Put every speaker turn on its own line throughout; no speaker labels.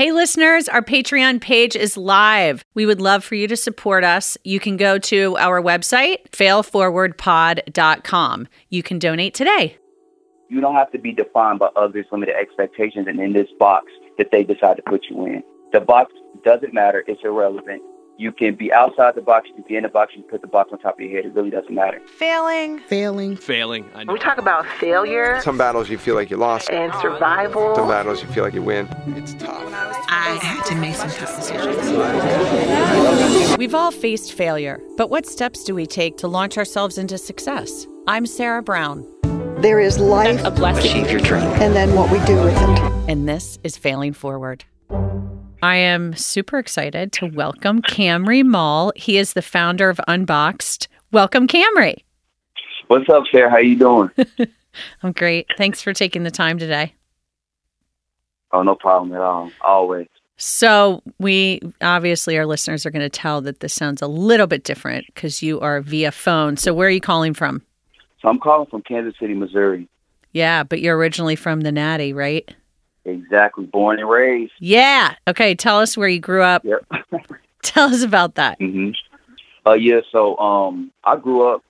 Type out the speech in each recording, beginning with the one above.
Hey, listeners, our Patreon page is live. We would love for you to support us. You can go to our website, failforwardpod.com. You can donate today.
You don't have to be defined by others' limited expectations and in this box that they decide to put you in. The box doesn't matter, it's irrelevant. You can be outside the box, you can be in the box, you can put the box on top of your head. It really doesn't matter.
Failing.
Failing.
Failing. I know.
We talk about failure
Some battles you feel like you lost.
and survival.
Some battles you feel like you win. It's tough.
I had to make some tough decisions.
We've all faced failure, but what steps do we take to launch ourselves into success? I'm Sarah Brown,
There is life
a blessing, Achieve your dream.
and then what we do with it.
and this is Failing Forward. I am super excited to welcome Camry Mall. He is the founder of Unboxed. Welcome, Camry.
What's up, Sarah? How you doing?
I'm great. Thanks for taking the time today.
oh, no problem at all. Always.
So, we obviously, our listeners are going to tell that this sounds a little bit different because you are via phone. So, where are you calling from?
So I'm calling from Kansas City, Missouri.
Yeah, but you're originally from the Natty, right?
Exactly. Born and raised.
Yeah. Okay. Tell us where you grew up.
Yep.
Tell us about that.
hmm Uh, yeah. So um, I grew up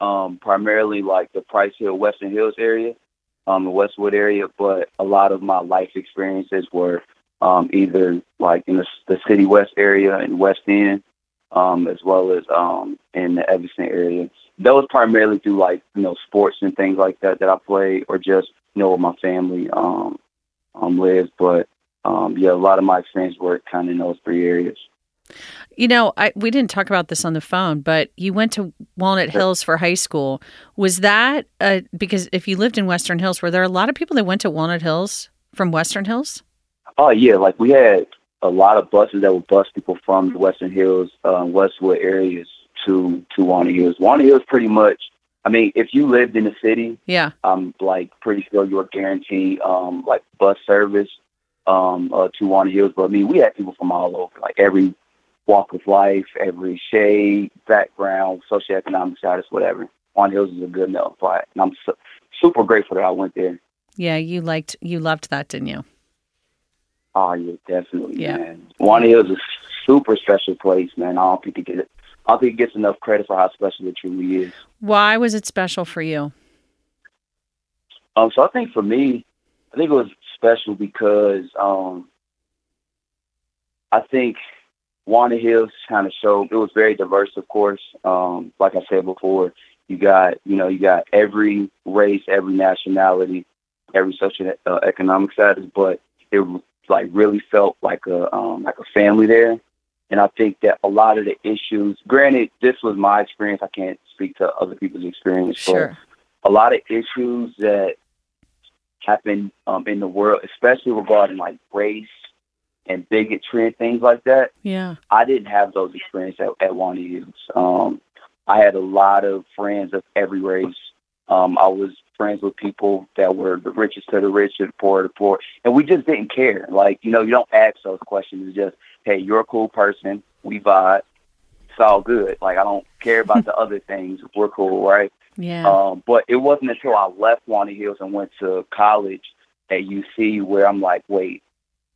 um, primarily like the Price Hill, Western Hills area, um, the Westwood area, but a lot of my life experiences were um, either like in the, the City West area and West End, um, as well as um, in the Evanston area. That was primarily through like you know sports and things like that that I played, or just you know where my family um, um, lives. But um, yeah, a lot of my experience were kind of in those three areas.
You know, I we didn't talk about this on the phone, but you went to Walnut Hills for high school. Was that uh, because if you lived in Western Hills, were there a lot of people that went to Walnut Hills from Western Hills?
Oh yeah, like we had a lot of buses that would bus people from the Western Hills, um, Westwood areas to to Walnut Hills. Walnut Hills, pretty much. I mean, if you lived in the city,
Yeah.
I'm like pretty sure you were guaranteed um, like bus service um, uh, to Walnut Hills. But I mean, we had people from all over, like every walk of life, every shade, background, socioeconomic status, whatever. Walnut Hills is a good enough spot, and I'm su- super grateful that I went there.
Yeah, you liked you loved that, didn't you?
Oh yeah, definitely,
Yeah.
man. Hills is a super special place, man. I don't think it I don't think it gets enough credit for how special it truly is.
Why was it special for you?
Um, so I think for me, I think it was special because um, I think Walnut Hills kind of showed it was very diverse, of course. Um, like I said before, you got you know you got every race, every nationality, every social uh, economic status, but it like really felt like a um, like a family there. And I think that a lot of the issues, granted, this was my experience. I can't speak to other people's experience, but
Sure.
a lot of issues that happen um, in the world, especially regarding like race and bigotry and things like that.
Yeah.
I didn't have those experiences at, at Hills. Um, I had a lot of friends of every race. Um, I was friends with people that were the richest to the rich and the poor to the poor, and we just didn't care. Like you know, you don't ask those questions. It's just, hey, you're a cool person. We vibe. It's all good. Like I don't care about the other things. We're cool, right?
Yeah.
Um, but it wasn't until I left Walnut Hills and went to college at UC where I'm like, wait,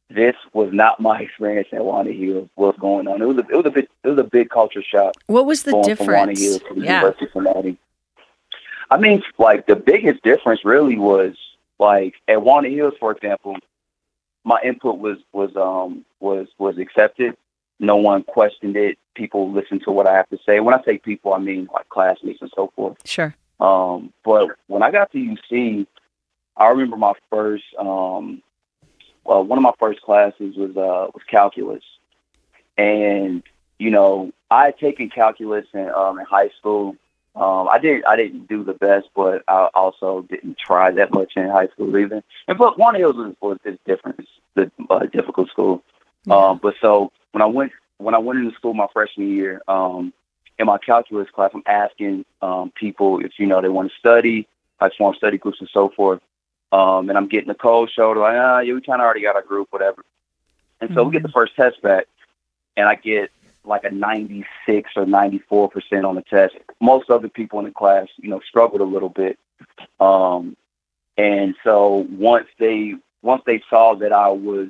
this was not my experience at Walnut Hills. What's going on? It was a, it was a bit it was a big culture shock
what was the
going from Walnut
difference?
Hills to the
Yeah.
University of Cincinnati. I mean, like the biggest difference really was like at Walnut Hills, for example, my input was was um was was accepted. No one questioned it. People listened to what I have to say. When I say people, I mean like classmates and so forth.
Sure.
Um, but when I got to UC, I remember my first, um, well, one of my first classes was uh, was calculus, and you know I had taken calculus in um, in high school. Um, I didn't I didn't do the best, but I also didn't try that much in high school either. And but Walnut Hills was, was is different. It's the uh, difficult school. Um, but so when I went when I went into school my freshman year, um, in my calculus class, I'm asking um, people if you know they want to study, like form study groups and so forth. Um, and I'm getting the cold shoulder, like, ah, yeah, we kind of already got our group, whatever. And so we get the first test back, and I get like a 96 or 94 percent on the test. Most other people in the class, you know, struggled a little bit. Um, and so once they once they saw that I was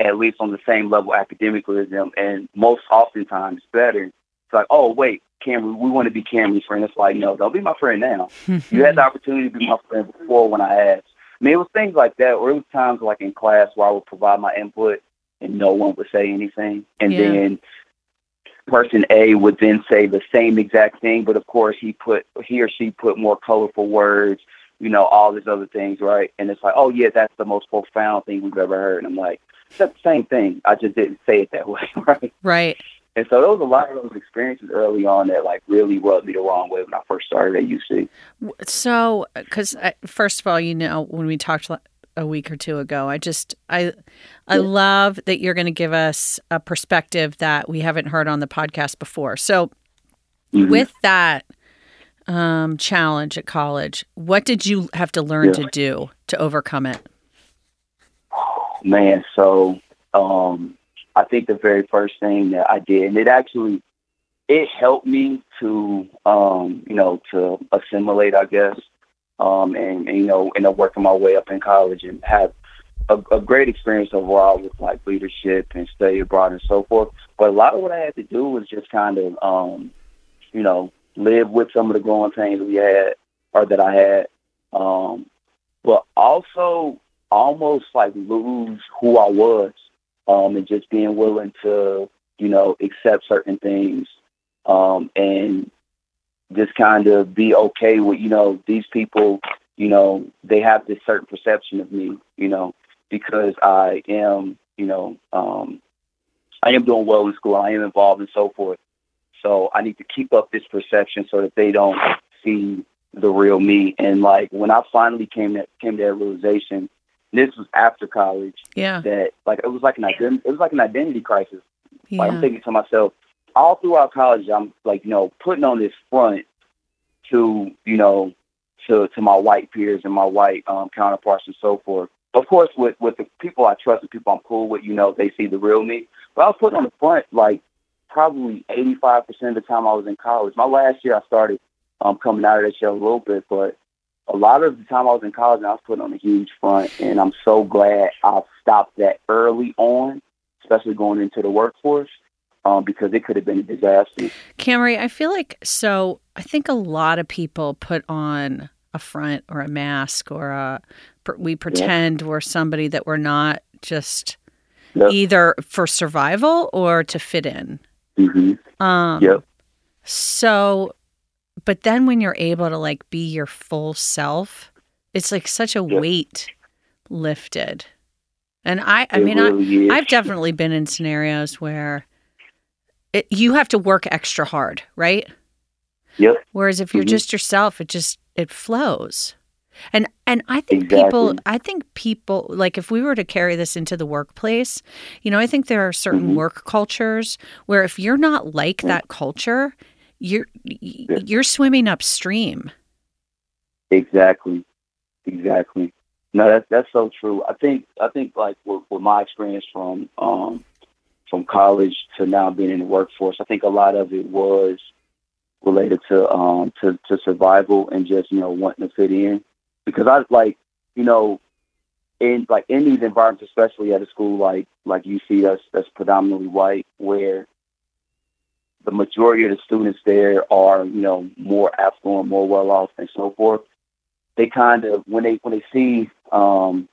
at least on the same level academically as them, and most oftentimes better. It's like, oh wait, Camry, we want to be Camry's friend. It's like, no, don't be my friend now. you had the opportunity to be my friend before when I asked. I mean, it was things like that, or it was times like in class where I would provide my input and no one would say anything, and
Yeah.
then person A would then say the same exact thing, but of course he put he or she put more colorful words, you know, all these other things, right? And it's like, oh yeah, that's the most profound thing we've ever heard. And I'm like, it's the same thing. I just didn't say it that way, right?
Right.
And so there was a lot of those experiences early on that like really rubbed me the wrong way when I first started at UC.
So, because uh, first of all, you know, when we talked a week or two ago, I just I I love that you're going to give us a perspective that we haven't heard on the podcast before. So,
Mhm.
with that um, challenge at college, what did you have to learn
Yeah.
to do to overcome it?
Man, so um, I think the very first thing that I did, and it actually it helped me to um, you know to assimilate, I guess, um, and, and you know, end up working my way up in college and have a, a great experience overall with like leadership and study abroad and so forth. But a lot of what I had to do was just kind of um, you know live with some of the growing pains we had or that I had, um, but also almost like lose who I was, um, and just being willing to, you know, accept certain things, um, and just kind of be okay with, you know, these people, you know, they have this certain perception of me, you know, because I am, you know, um, I am doing well in school, I am involved and so forth. So I need to keep up this perception so that they don't see the real me. And like when I finally came to, came to that realization, this was after college,
Yeah.
that like it was like an ident- it was like an identity crisis. Like I'm thinking to myself, all throughout college, I'm like, you know, putting on this front to, you know, to to my white peers and my white um, counterparts and so forth. Of course, with with the people I trust and people I'm cool with, you know, they see the real me. But I was putting on the front like probably 85% of the time I was in college. My last year, I started um, coming out of that shell a little bit, but a lot of the time I was in college, I was putting on a huge front, and I'm so glad I stopped that early on, especially going into the workforce, um, because it could have been a disaster.
Camry, I feel like so. I think a lot of people put on a front or a mask or a. We pretend we're somebody that we're not, just
Yep.
either for survival or to fit in.
hmm
Um,
Yep.
So, but then when you're able to like be your full self, it's like such a
Yep.
weight lifted. And I, I
It
mean,
really is.
I, I've definitely been in scenarios where it, you have to work extra hard, right?
Yep.
Whereas if you're
Mhm.
just yourself, it just it flows. And and I think people I think people like if we were to carry this into the workplace, you know, I think there are certain
Mhm.
work cultures where if you're not like that culture, you're you're swimming upstream.
Exactly. Exactly. No, that's that's so true. I think I think like with, with my experience from um from college to now being in the workforce, I think a lot of it was related to um to, to survival and just, you know, wanting to fit in. Because I like, you know, in like in these environments, especially at a school like like UC that's predominantly white, where the majority of the students there are, you know, more affluent, more well off and so forth they kind of when they when they see um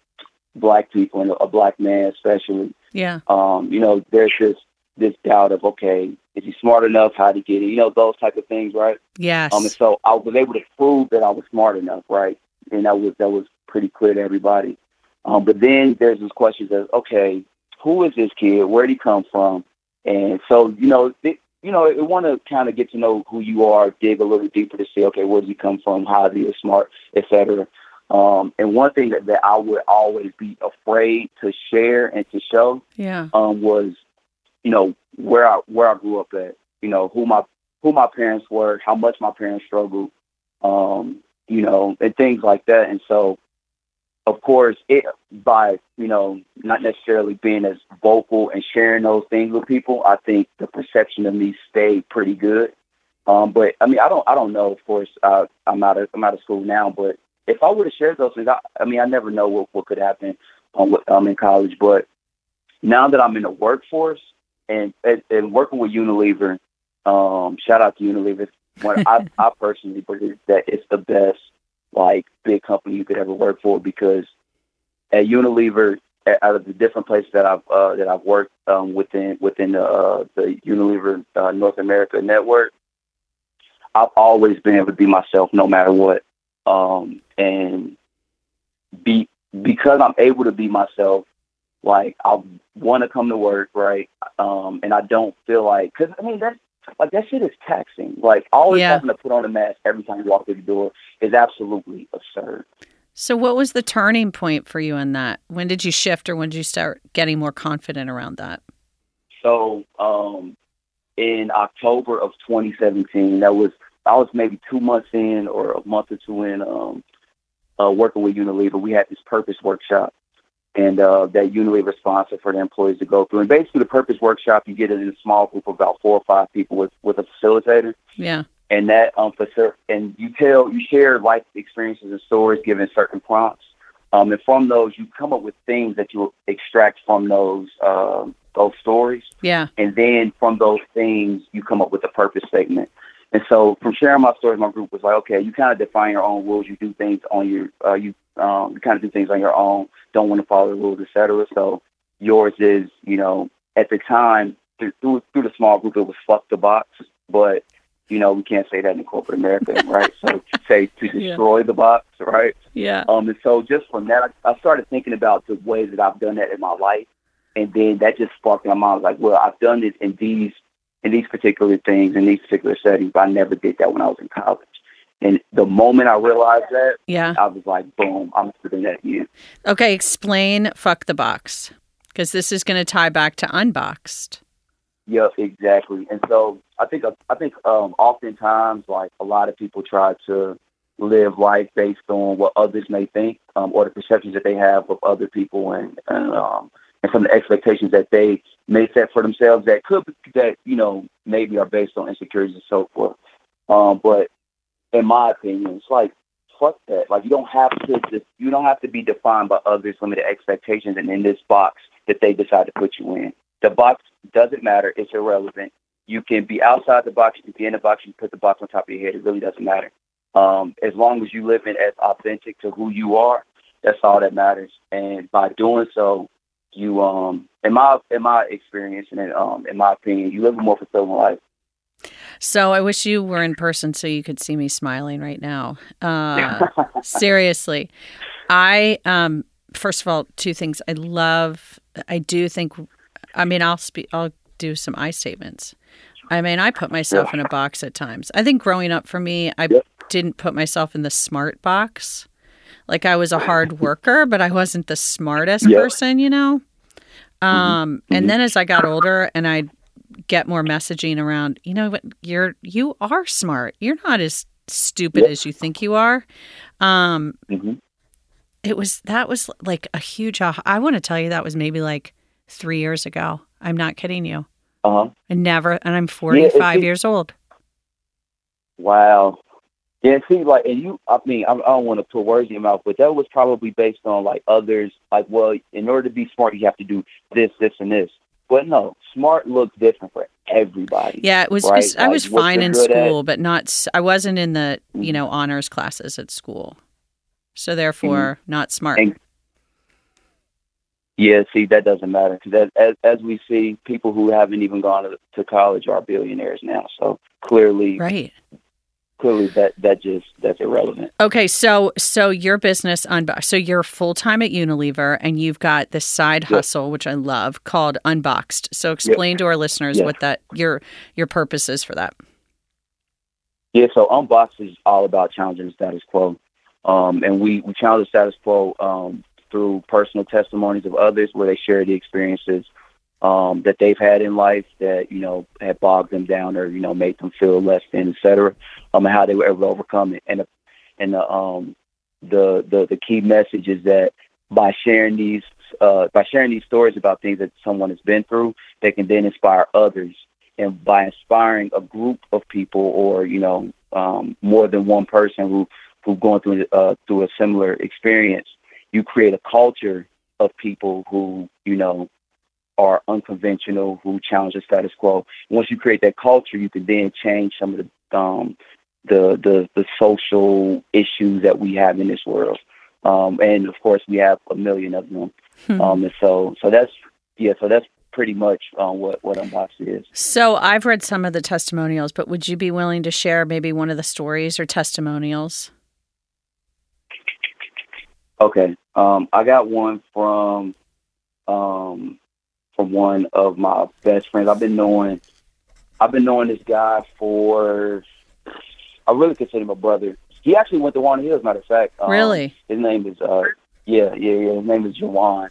black people and a black man especially
Yeah.
um you know there's this this doubt of okay is he smart enough? How to get it you know those type of things right?
Yes.
um and so i was able to prove that i was smart enough right? And that was that was pretty clear to everybody. Um but then there's this question of okay who is this kid? Where would he come from? And so you know it, you know, I want to kind of get to know who you are, dig a little deeper to see, okay, where did you come from, how are you smart, et cetera. Um, and one thing that, that I would always be afraid to share and to show
yeah.
um, was, you know, where I where I grew up at, you know, who my who my parents were, how much my parents struggled, um, you know, and things like that. And so, of course, it by you know not necessarily being as vocal and sharing those things with people, I think the perception of me stayed pretty good. Um, but I mean, I don't, I don't know. Of course, uh, I'm out of, I'm out of school now. But if I would have shared those things, I, I mean, I never know what, what could happen um, with, um, in college. But now that I'm in the workforce and and, and working with Unilever, um, shout out to Unilever. I, I personally believe that it's the best like big company you could ever work for because at Unilever, out of the different places that I've uh, that I've worked um, within within the uh, the Unilever uh, North America network, I've always been able to be myself no matter what, um, and be because I'm able to be myself. Like I want to come to work, right? Um, and I don't feel like because I mean that's like that shit is taxing. Like always
Yeah.
having to put on a mask every time you walk through the door is absolutely absurd.
So, what was the turning point for you in that? When did you shift, or when did you start getting more confident around that?
So um, in October of 2017, that was I was maybe two months in or a month or two in um, uh, working with Unilever. We had this purpose workshop, and uh, that Unilever sponsored for the employees to go through. And basically, the purpose workshop you get it in a small group of about four or five people with with a facilitator.
Yeah.
and that um facil- and you tell you share life experiences and stories given certain prompts um and from those you come up with things that you extract from those um those stories
Yeah.
and then from those things you come up with a purpose statement and so from sharing my stories my group was like okay you kind of define your own rules you do things on your uh you um you kind of do things on your own don't want to follow the rules etc so yours is you know at the time through through, through the small group it was fuck the box but you know, we can't say that in corporate America, right? So to say to
Yeah.
destroy the box, right?
Yeah.
Um, and so just from that, I, I started thinking about the ways that I've done that in my life, and then that just sparked in my mind. Like, well, I've done it in these in these particular things in these particular settings, but I never did that when I was in college. And the moment I realized that,
Yeah.
I was like, boom, I'm putting that in.
Okay. Explain fuck the box because this is going to tie back to unboxed.
Yep, exactly. And so I think I think um, oftentimes like a lot of people try to live life based on what others may think um, or the perceptions that they have of other people and and, um, and from the expectations that they may set for themselves that could that you know maybe are based on insecurities and so forth. Um, but in my opinion, it's like fuck that. Like you don't have to just, you don't have to be defined by others' limited expectations and in this box that they decide to put you in. The box doesn't matter. It's irrelevant. You can be outside the box. You can be in the box. You can put the box on top of your head. It really doesn't matter. Um, as long as you live in as authentic to who you are, that's all that matters. And by doing so, you um in my in my experience and in, um in my opinion, you live a more fulfilling life.
So I wish you were in person so you could see me smiling right now. Uh, seriously, I um first of all two things. I love. I do think. I mean, I'll speak. I'll do some I statements. I mean, I put myself in a box at times. I think growing up for me, I didn't put myself in the smart box. Like I was a hard worker, but I wasn't the smartest
Yep.
person, you know. Um, and then as I got older and I get more messaging around, you know what, you're you are smart. You're not as stupid
Yep.
as you think you are. Um,
hmm
it was that was like a huge. I want to tell you that was maybe like three years ago. I'm not kidding you.
Uh huh.
I never, and I'm 45
it-
years old.
Wow. Yeah, see, like, and you, I mean, I, I don't want to put words in your mouth, but that was probably based on like others, like, well, in order to be smart, you have to do this, this, and this. But no, smart looks different for everybody.
Yeah, it was.
Right?
I
like,
was fine in
good at.
school, but not. I wasn't in the you know honors classes at school, so therefore mm-hmm. not smart.
And- Yeah, see, that doesn't matter because as, as we see, people who haven't even gone to, to college are billionaires now. So clearly,
right.
Clearly that that just that's irrelevant.
Okay, so so your business unbox. So you're full time at Unilever, and you've got this side
Yep.
hustle, which I love, called Unboxed. So explain to our listeners
Yes.
what that your your purpose is for that.
Yeah, so Unboxed is all about challenging the status quo. Um, and we, we challenge the status quo um, through personal testimonies of others where they share the experiences um, that they've had in life that, you know, had bogged them down or, you know, made them feel less than, et cetera, um, and how they were able to overcome it. And, the- and the, um, the, the, the key message is that by sharing these, uh, by sharing these stories about things that someone has been through, they can then inspire others and by inspiring a group of people or you know um, more than one person who who've gone through uh, through a similar experience, you create a culture of people who you know are unconventional, who challenge the status quo. Once you create that culture, you can then change some of the um, the, the the social issues that we have in this world. Um, and of course, we have a million of them.
Hmm.
Um, and so, so that's yeah, so that's pretty much um, what what Unboxed is.
So I've read some of the testimonials, but would you be willing to share maybe one of the stories or testimonials?
Okay, um, I got one from um, from one of my best friends. I've been knowing I've been knowing this guy for I really consider him a brother. He actually went to Walnut Hills, matter of fact. Um,
Really?
His name is uh yeah, yeah, yeah. His name is Jawan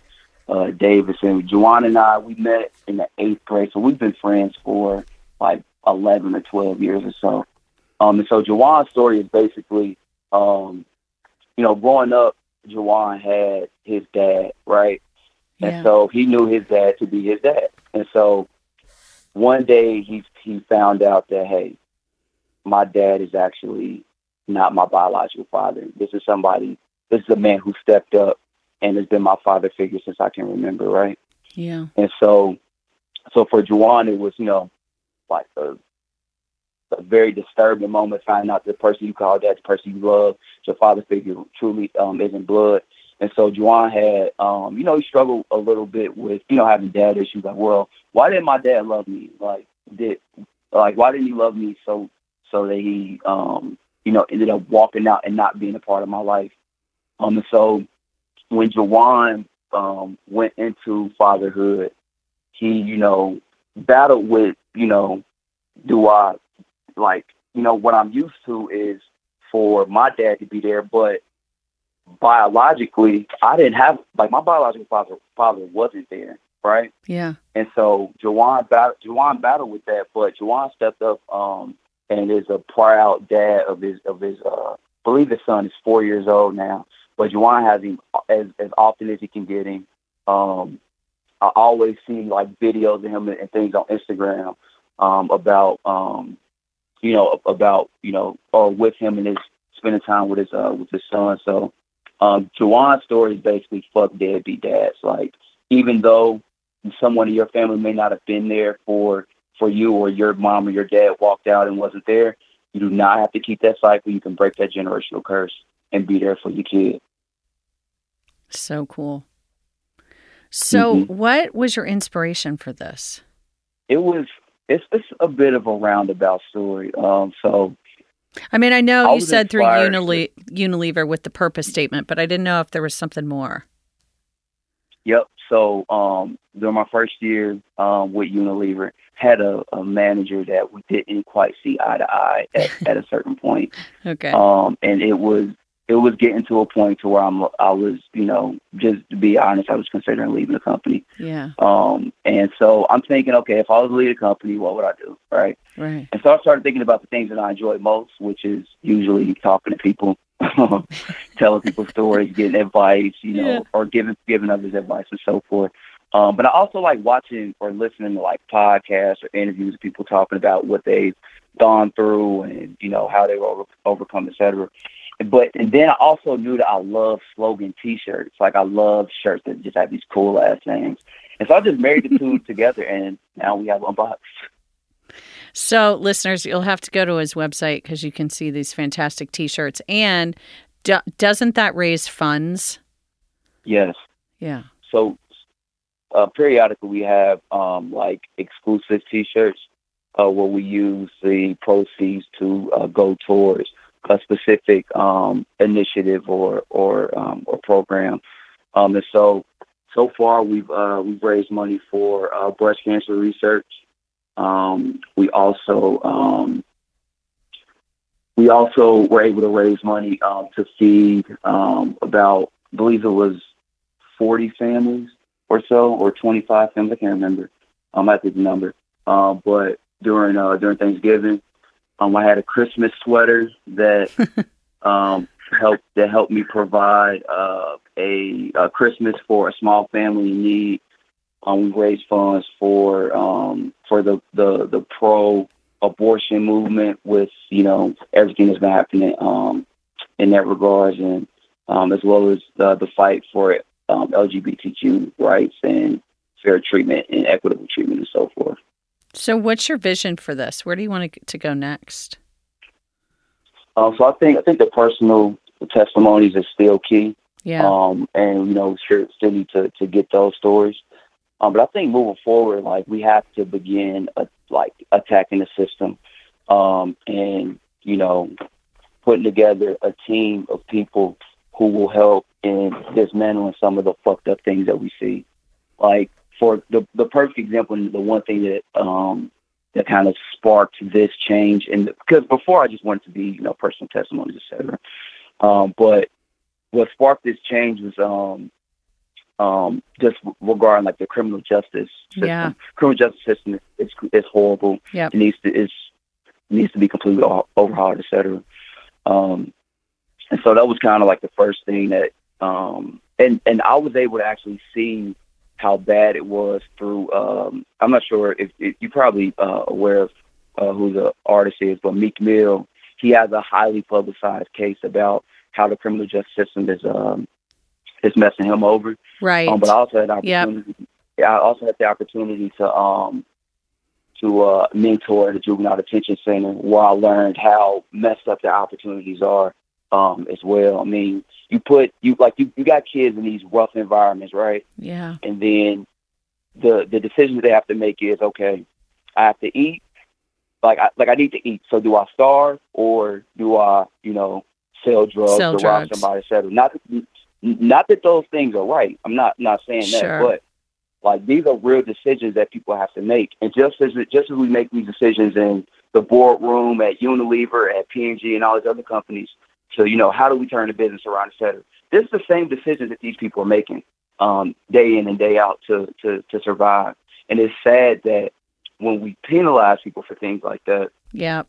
uh Davis. And Jawan and I we met in the eighth grade, so we've been friends for like eleven or twelve years or so. Um and so Jawan's story is basically um, you know, growing up Jawan had his dad, right?
Yeah.
And so he knew his dad to be his dad. And so one day he he found out that hey, my dad is actually not my biological father. This is somebody this is a man who stepped up and has been my father figure since I can remember, right?
Yeah.
And so so for Jawan it was, you know, like a a very disturbing moment finding out the person you call dad, the person you love, your father figure truly um isn't blood. And so Jawan had um, you know, he struggled a little bit with, you know, having dad issues like, well, why didn't my dad love me? Like did like why didn't he love me so so that he um you know ended up walking out and not being a part of my life. Um and so when Jawan um went into fatherhood, he, you know, battled with, you know, do I like, you know, what I'm used to is for my dad to be there, but biologically I didn't have like my biological father father wasn't there, right?
Yeah.
And so Jawan battled Jawan battled with that, but Jawan stepped up um and is a proud dad of his of his uh I believe his son is four years old now. But Jawan has him as as often as he can get him. Um I always see like videos of him and things on Instagram um about um you know about you know or with him and his spending time with his uh with his son. So um Jawan's story is basically fuck deadbeat dads. Like even though someone in your family may not have been there for for you or your mom or your dad walked out and wasn't there, you do not have to keep that cycle. You can break that generational curse and be there for your kid.
So cool. So
Mhm.
what was your inspiration for this?
It was it's it's a bit of a roundabout story. Um so
I mean, I know
I
you said through Unile- Unilever with the purpose statement, but I didn't know if there was something more.
Yep. So um, during my first year um, with Unilever, had a, a manager that we didn't quite see eye to eye at, at a certain point,
Okay.
um, and it was it was getting to a point to where I'm I was you know just to be honest, I was considering leaving the company.
yeah.
Um, and so I'm thinking, okay, if I was to leave the company, what would I do, right?
Right.
And so I started thinking about the things that I enjoy most, which is usually talking to people, telling people stories, getting advice, you know,
Yeah.
or giving giving others advice and so forth. Um, but I also like watching or listening to like podcasts or interviews of people talking about what they've gone through and you know how they were over, overcome, et cetera. But and then I also knew that I love slogan T-shirts. Like I love shirts that just have these cool ass names. And so I just married the two together, and now we have Unboxed.
So, listeners, you'll have to go to his website because you can see these fantastic T-shirts. And do- doesn't that raise funds?
Yes.
Yeah.
so uh, periodically we have um, like exclusive T-shirts uh, where we use the proceeds to uh, go towards a specific um, initiative or or um, or program. Um, and so so far we've uh, we've raised money for uh, breast cancer research. Um, we also um, we also were able to raise money um, to feed about I believe it was 40 families or so, or 25 families. I can't remember. Um, think the number. Uh, but during uh, during Thanksgiving, um, I had a Christmas sweater that um, helped that helped me provide uh, a, a Christmas for a small family in need. Um, we raised funds for um, for the the the pro abortion movement with you know everything that's been happening um, in that regards, and um, as well as uh, the fight for um, LGBTQ rights and fair treatment and equitable treatment and so forth.
So, what's your vision for this? Where do you want to, to go next?
Um, so I think I think the personal testimonies is still key.
Yeah.
Um, and you know, sure, still need to to get those stories. Um, but I think moving forward, like we have to begin uh, like attacking the system, um, and you know, putting together a team of people who will help in dismantling some of the fucked up things that we see. Like for the the perfect example, and the one thing that um, that kind of sparked this change, and because before I just wanted to be you know personal testimonies, etc. Um, but what sparked this change was um, um, just regarding like the criminal justice system.
Yeah.
Criminal justice system is is, horrible.
Yep.
It needs to is needs to be completely overhauled, etc. Um, and so that was kind of like the first thing that, um, and and I was able to actually see how bad it was through. Um, I'm not sure if, if you're probably uh, aware of uh, who the artist is, but Meek Mill. He has a highly publicized case about how the criminal justice system is um, is messing him over.
Right.
Um, but I also had
Yep.
opportunity. Yeah, I also had the opportunity to um to uh, mentor at the juvenile detention center, where I learned how messed up the opportunities are um, as well. I mean, you put you like you, you got kids in these rough environments, right?
yeah.
And then the the decision they have to make is okay, I have to eat. Like I like I need to eat. So do I starve or do I, you know, sell drugs
Sell
or rob
drugs.
somebody, et cetera? Not not that those things are right. I'm not not saying
Sure.
that, but like these are real decisions that people have to make. And just as just as we make these decisions in the boardroom at Unilever, at P&G, and all these other companies, so you know how do we turn the business around, et cetera. This is the same decisions that these people are making um, day in and day out to to to survive. And it's sad that when we penalize people for things like that,
Yeah.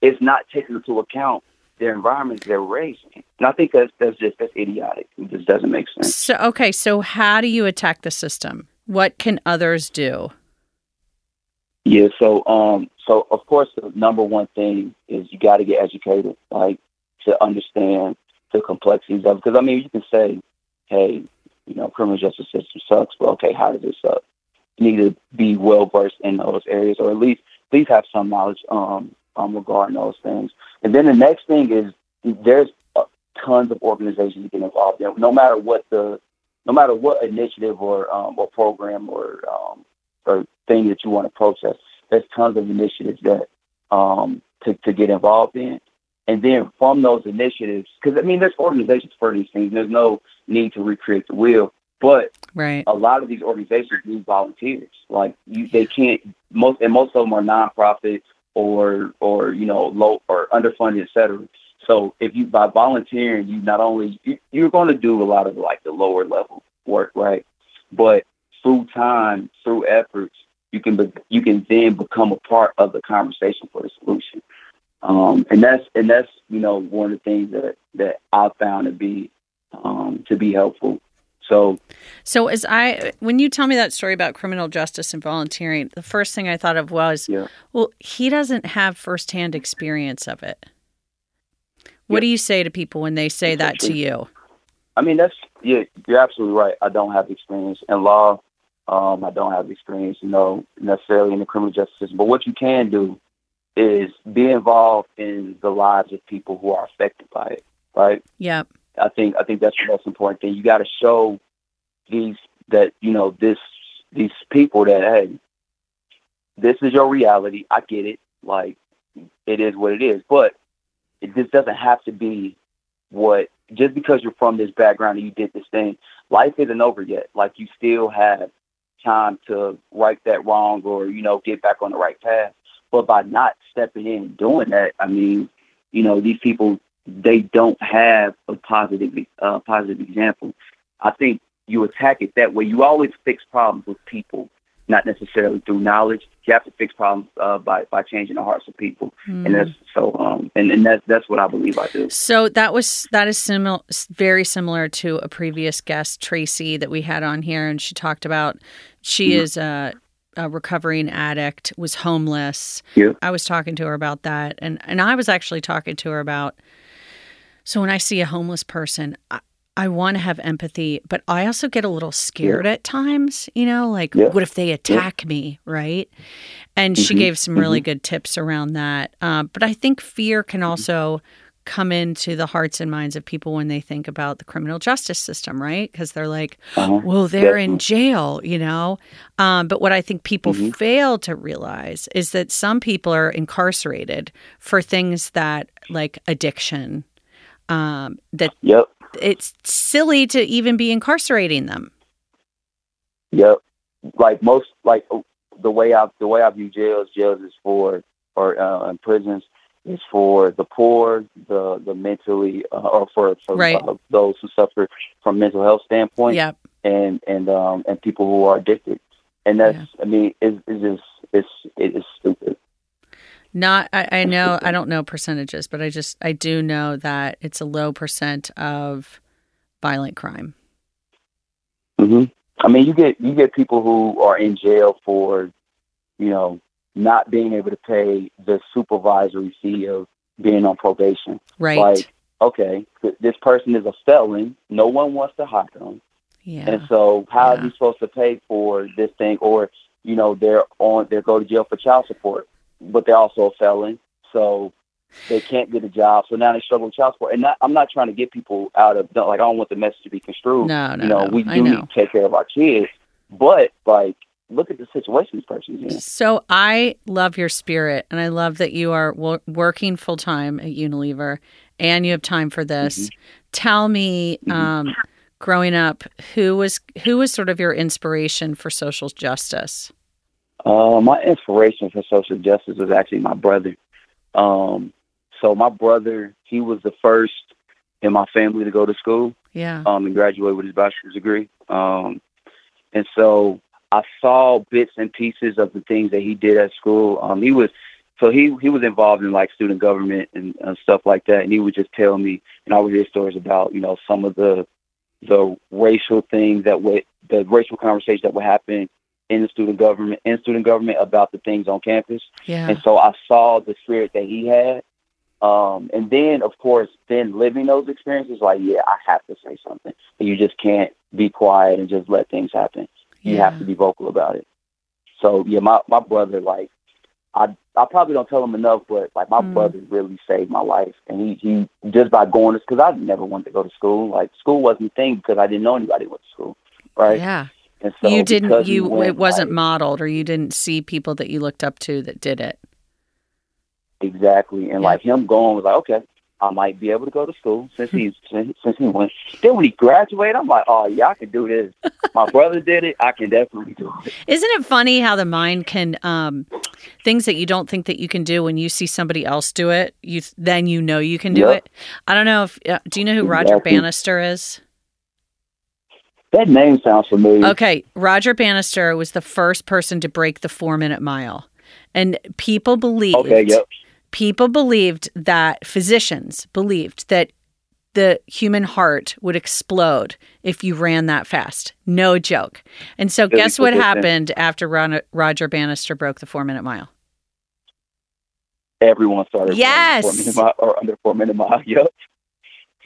it's not taking into account their environments they're raised in. And I think that's that's just that's idiotic. It just doesn't make sense.
So, okay. So, how do you attack the system? What can others do?
Yeah, so um so of course the number one thing is you gotta get educated, like to understand the complexities of. Because I mean you can say, Hey, you know, criminal justice system sucks, but okay, how does it suck? You need to be well versed in those areas or at least at least have some knowledge um um regarding those things. And then the next thing is there's uh, tons of organizations you get involved in, no matter what the no matter what initiative or um, or program or um, or thing that you want to protest. There's tons of initiatives that um, to to get involved in, and then from those initiatives, because I mean, there's organizations for these things. There's no need to recreate the wheel, but
Right.
a lot of these organizations need volunteers. Like you, they can't most and most of them are nonprofit or or you know low or underfunded, et cetera. So if you by volunteering, you not only you, you're going to do a lot of like the lower level work, right? But through time, through efforts, you can be, you can then become a part of the conversation for the solution. Um, and that's and that's you know one of the things that that I found to be um, to be helpful. So
So, as I, when you tell me that story about criminal justice and volunteering, the first thing I thought of was,
Yeah.
well, he doesn't have firsthand experience of it. What
Yeah.
do you say to people when they say that to you?
I mean, that's yeah, you're absolutely right. I don't have experience in law. Um, I don't have experience, you know, necessarily in the criminal justice system. But what you can do is be involved in the lives of people who are affected by it. Right?
Yep.
I think I think that's the most important thing. You got to show these that you know this these people that hey, this is your reality. I get it. Like it is what it is, but it just doesn't have to be what just because you're from this background and you did this thing. Life isn't over yet. Like you still have time to right that wrong or you know get back on the right path. But by not stepping in and doing that, I mean, you know, these people they don't have a positive uh, positive example. I think you attack it that way. You always fix problems with people, not necessarily through knowledge. You have to fix problems uh, by by changing the hearts of people, and that's so. Um, and and that's that's what I believe I do.
So that was that is similar, very similar to a previous guest, Tracy, that we had on here, and she talked about she
Mhm.
is a, a recovering addict, was homeless.
Yeah.
I was talking to her about that, and and I was actually talking to her about. So when I see a homeless person, I, I want to have empathy, but I also get a little scared at times, you know, like
Yeah.
what if they attack me, right? And she
Mhm.
gave some really good tips around that. Uh, but I think fear can
Mm-hmm.
Come into the hearts and minds of people when they think about the criminal justice system, right? Because they're like,
Uh-huh.
well, they're in jail, you know? Um, but what I think people
Mhm.
fail to realize is that some people are incarcerated for things that, like addiction, um, that
Yep.
it's silly to even be incarcerating them.
Yep. Like most, like the way I the way I view jails, jails is for or uh, prisons is for the poor, the the mentally uh, or for, for
Right.
uh, those who suffer from mental health standpoint,
Yep.
and and um and people who are addicted. And that's,
Yeah.
I mean, it's, it's just it's it is stupid.
Not, I, I know, I don't know percentages, but I just, I do know that it's a low percent of violent crime.
hmm I mean, you get you get people who are in jail for, you know, not being able to pay the supervisory fee of being on probation.
Right.
Like, okay, th- this person is a felon. No one wants to hire them,
yeah.
and so how
Yeah.
are you supposed to pay for this thing? Or you know, they're on they go to jail for child support, but they're also a felon, so they can't get a job. So now they struggle with child support. And not, I'm not trying to get people out of like I don't want the message to be construed.
No, no,
you know,
no.
we do need to take care of our kids, but like, look at the situation this person's in.
So I love your spirit, and I love that you are wo- working full time at Unilever, and you have time for this. Tell me, um, growing up, who was who was sort of your inspiration for social justice?
Uh, my inspiration for social justice was actually my brother. Um, so my brother, he was the first in my family to go to school
Yeah,
um, and graduate with his bachelor's degree. Um, and so I saw bits and pieces of the things that he did at school. Um, he was so he he was involved in like student government and, and stuff like that, and he would just tell me, and I would hear stories about you know some of the the racial things that would the racial conversations that would happen in the student government in student government about the things on campus.
yeah,
And so I saw the spirit that he had. Um, and then, of course, then living those experiences, like, yeah, I have to say something. You just can't be quiet and just let things happen. You
yeah.
have to be vocal about it. So, yeah, my, my brother, like, I I probably don't tell him enough, but like my
Mm.
brother really saved my life, and he he just by going to because I never wanted to go to school. Like school wasn't a thing because I didn't know anybody went to school, right?
Yeah,
And so
you didn't. You
went,
it wasn't
like,
modeled, or you didn't see people that you looked up to that did it.
Exactly. And
Yeah.
like him going was like, okay, I might be able to go to school since he's since, since he went. Then when he graduated, I'm like, oh yeah, I can do this. My brother did it. I can definitely do it.
Isn't it funny how the mind can um, things that you don't think that you can do when you see somebody else do it, you then you know you can do
Yep.
it. I don't know if uh, do you know who Roger
Exactly.
Bannister is?
That name sounds familiar.
Okay, Roger Bannister was the first person to break the 4-minute mile. And people believed
Okay. Yep.
People believed that physicians believed that the human heart would explode if you ran that fast. No joke. And so, guess what happened after Ron- Roger Bannister broke the four minute mile?
Everyone started.
Yes.
Four minute mile, or under four minute mile. Yep.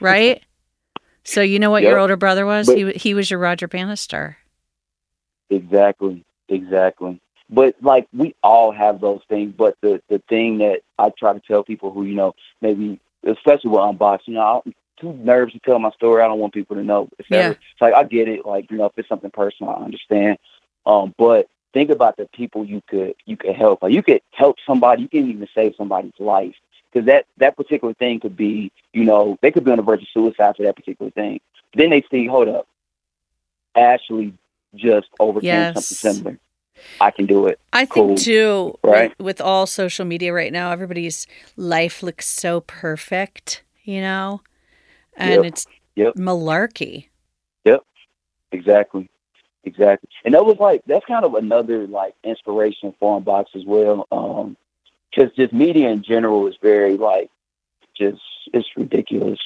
Right? so, you know what your older brother was?
But-
he, he was your Roger Bannister.
Exactly. Exactly. But like we all have those things. But the the thing that I try to tell people who you know maybe especially with unbox, you know, I'm too nervous to tell my story. I don't want people to know. et cetera.
Yeah.
It's like I get it. Like you know, if it's something personal, I understand. Um, but think about the people you could you could help. Like you could help somebody. You can even save somebody's life because that that particular thing could be you know they could be on the verge of suicide for that particular thing. Then they see, hold up, Ashley just overcame
Yes.
something similar. I can do it.
I
Cool.
think too,
Right.
with, with all social media right now, everybody's life looks so perfect, you know, and
Yep.
it's
Yep.
malarkey.
Yep, exactly. Exactly. And that was like that's kind of another like inspiration for Unbox as well. Um because just media in general is very like just it's ridiculous.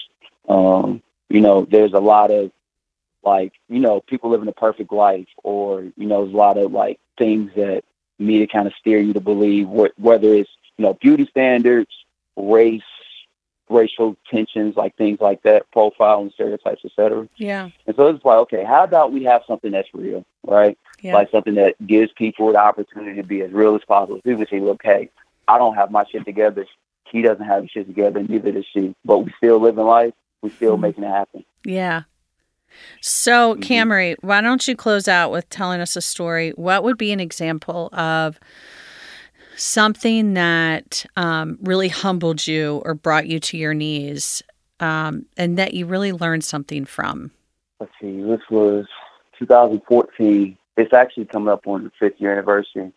Um, you know, there's a lot of like, you know, people living a perfect life or, you know, there's a lot of like things that media kind of steer you to believe wh- whether it's, you know, beauty standards, race, racial tensions, like things like that, profile and stereotypes, etc.
Yeah.
And so it's like, okay, how about we have something that's real, right?
Yeah.
Like something that gives people the opportunity to be as real as possible. People say, look, hey, I don't have my shit together. He doesn't have his shit together, neither does she. But we still living life. We still
Mhm.
making it happen.
Yeah. So,
Mhm.
Camry, why don't you close out with telling us a story? What would be an example of something that um, really humbled you or brought you to your knees um, and that you really learned something from?
Let's see, this was 2014. It's actually coming up on the fifth year anniversary.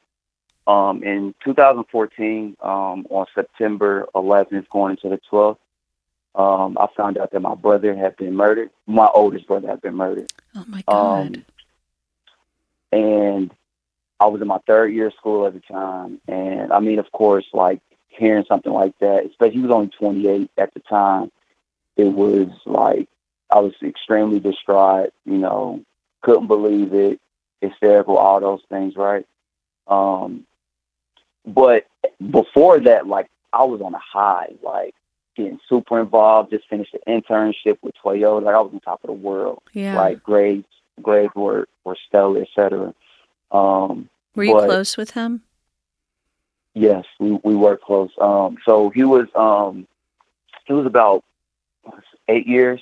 Um, in 2014, um, on September 11th, going into the 12th, um, I found out that my brother had been murdered. My oldest brother had been murdered.
Oh, my God.
Um, and I was in my third year of school at the time. And I mean, of course, like hearing something like that, especially he was only 28 at the time, it was like I was extremely distraught, you know, couldn't believe it, hysterical, all those things, right? Um, but before that, like I was on a high, like getting super involved, just finished the internship with Toyota. Like I was on top of the world.
yeah.
Like grades, grades were, were stellar, et cetera. Um,
Were you
but-
close with him?
Yes, we we were close. Um, so he was um, he was about eight years,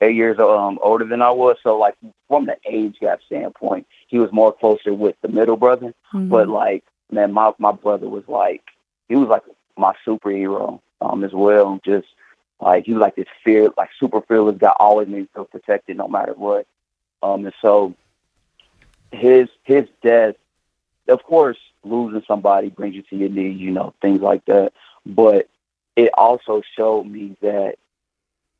eight years um older than I was. So like from the age gap standpoint, he was more closer with the middle brother.
Mhm.
But like man, my my brother was like he was like my superhero um as well. Just like he was like this fear, like super fearless guy, always made feel protected no matter what. Um, and so his his death, of course, losing somebody brings you to your knees, you know, things like that. But it also showed me that,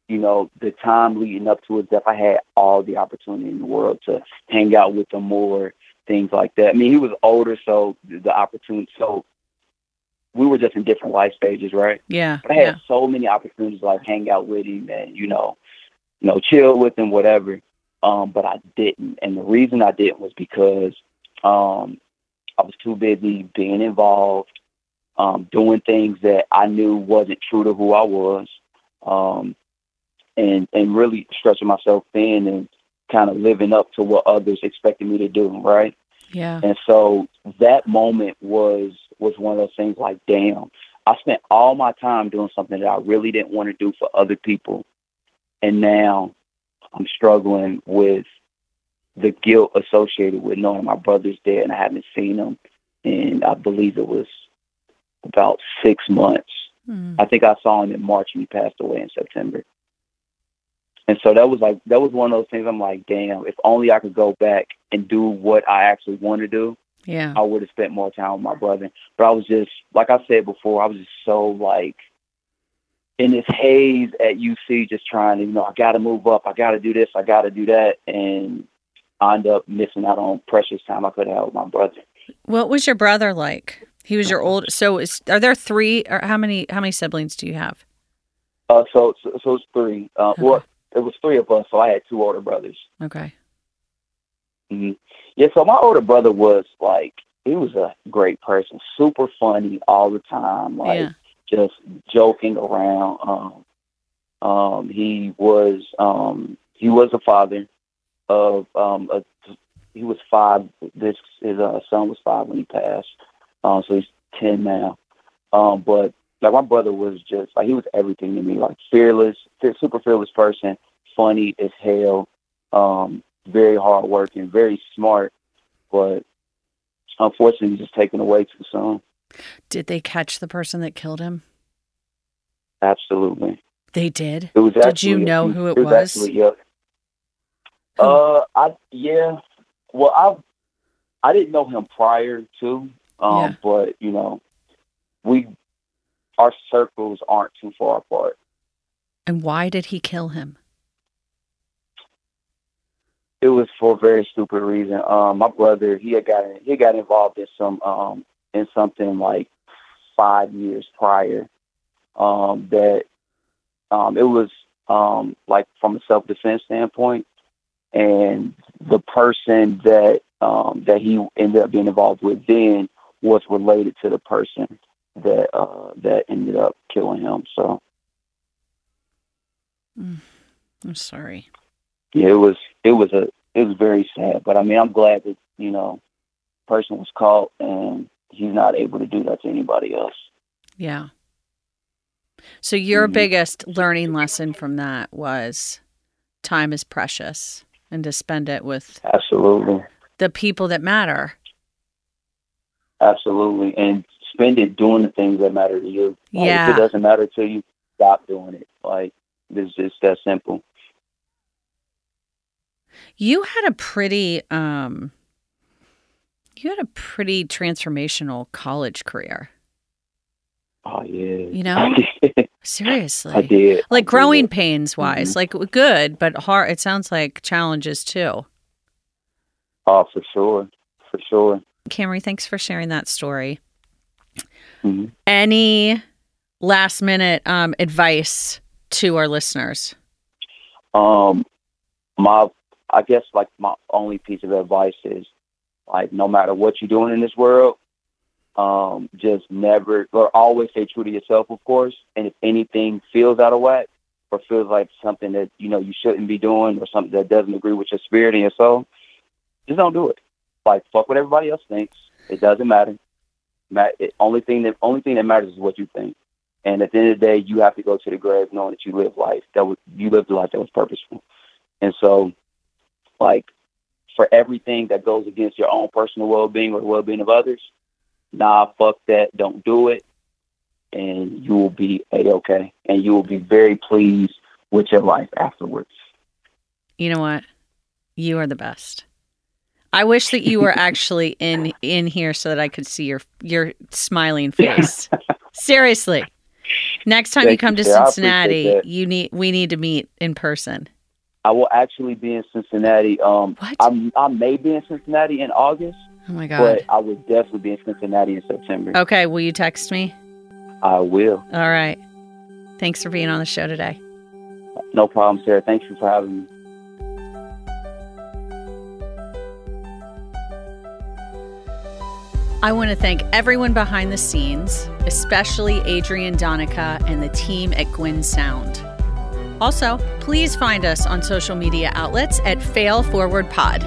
you know, the time leading up to his death, I had all the opportunity in the world to hang out with him more, things like that. I mean, he was older, so the opportunity, so we were just in different life stages, right?
yeah.
I had
Yeah.
so many opportunities to like hang out with him and you know, you know, chill with him, whatever. Um, but I didn't, and the reason I didn't was because um, I was too busy being involved, um, doing things that I knew wasn't true to who I was, um, and and really stretching myself thin and kind of living up to what others expected me to do, right?
Yeah.
And so that moment was was one of those things like, damn, I spent all my time doing something that I really didn't want to do for other people. And now I'm struggling with the guilt associated with knowing my brother's dead and I haven't seen him. And I believe it was about six months.
Mm.
I think I saw him in March and he passed away in September. And so that was like that was one of those things I'm like, damn, if only I could go back and do what I actually want to do,
Yeah.
I would have spent more time with my brother. But I was just, like I said before, I was just so like in this haze at UC, just trying to, you know, I got to move up, I got to do this, I got to do that, and I end up missing out on precious time I could have with my brother.
What was your brother like? He was your old. So, is, are there three or how many? How many siblings do you have?
Uh, so, so, so it's three. Uh, well, it was three of us, so I had two older brothers.
Okay.
Hmm Yeah, so my older brother was like, he was a great person, super funny all the time, like
yeah.
just joking around. Um, um, he was um, he was a father of um, a, he was five. This his uh, son was five when he passed, um, so he's ten now. Um, but like my brother was just like he was everything to me, like fearless, super fearless person, funny as hell, um, very hardworking, very smart, but unfortunately, he's just taken away too soon.
Did they catch the person that killed him?
Absolutely.
They did.
It was
Did you know who it
was?
was?
Actually, yeah.
Who?
Uh, I yeah. Well, I I didn't know him prior to, um,
Yeah.
but you know, we our circles aren't too far apart.
And why did he kill him?
It was for a very stupid reason. Um, my brother he had got he got involved in some um in something like five years prior. Um, that um it was um like from a self defense standpoint, and the person that um that he ended up being involved with then was related to the person that uh that ended up killing him. So
I'm sorry.
Yeah, it was it was a it was very sad. But I mean, I'm glad that you know, person was caught and he's not able to do that to anybody else.
Yeah. So your
Mhm.
biggest learning lesson from that was time is precious and to spend it with
Absolutely,
the people that matter.
absolutely, and spend it doing the things that matter to you. Like,
Yeah.
if it doesn't matter to you, stop doing it. Like it's just that simple.
You had a pretty um you had a pretty transformational college career.
Oh yeah,
You know? Seriously.
I did. I
Like
did.
growing pains wise,
Mm-hmm.
like good, but hard it sounds like challenges too.
Oh, for sure, for sure.
Camry, thanks for sharing that story.
Mhm.
Any last minute um, advice to our listeners?
Um, my, I guess like my only piece of advice is like no matter what you're doing in this world, um, just never or always stay true to yourself, of course. And if anything feels out of whack or feels like something that you know you shouldn't be doing or something that doesn't agree with your spirit and your soul, just don't do it. Like fuck what everybody else thinks. It doesn't matter. Ma- it, only thing that only thing that matters is what you think. And at the end of the day, you have to go to the grave knowing that you live life that was you lived a life that was purposeful. And so, like for everything that goes against your own personal well being or the well being of others, nah, fuck that. Don't do it, and you will be a okay, and you will be very pleased with your life afterwards.
You know what? You are the best. I wish that you were actually in in here so that I could see your your smiling face. Seriously. Next time you come
you,
to. Cincinnati, you need we need to meet in person.
I will actually be in Cincinnati. Um,
What?
I'm, I may be in Cincinnati in August,
Oh my god.
but I will definitely be in Cincinnati in September.
Okay, will you text me?
I will.
All right. Thanks for being on the show today.
No problem, Sarah. Thank you for having me.
I want to thank everyone behind the scenes, especially Adrian Donica and the team at Gwyn Sound. Also, please find us on social media outlets at Fail Forward Pod.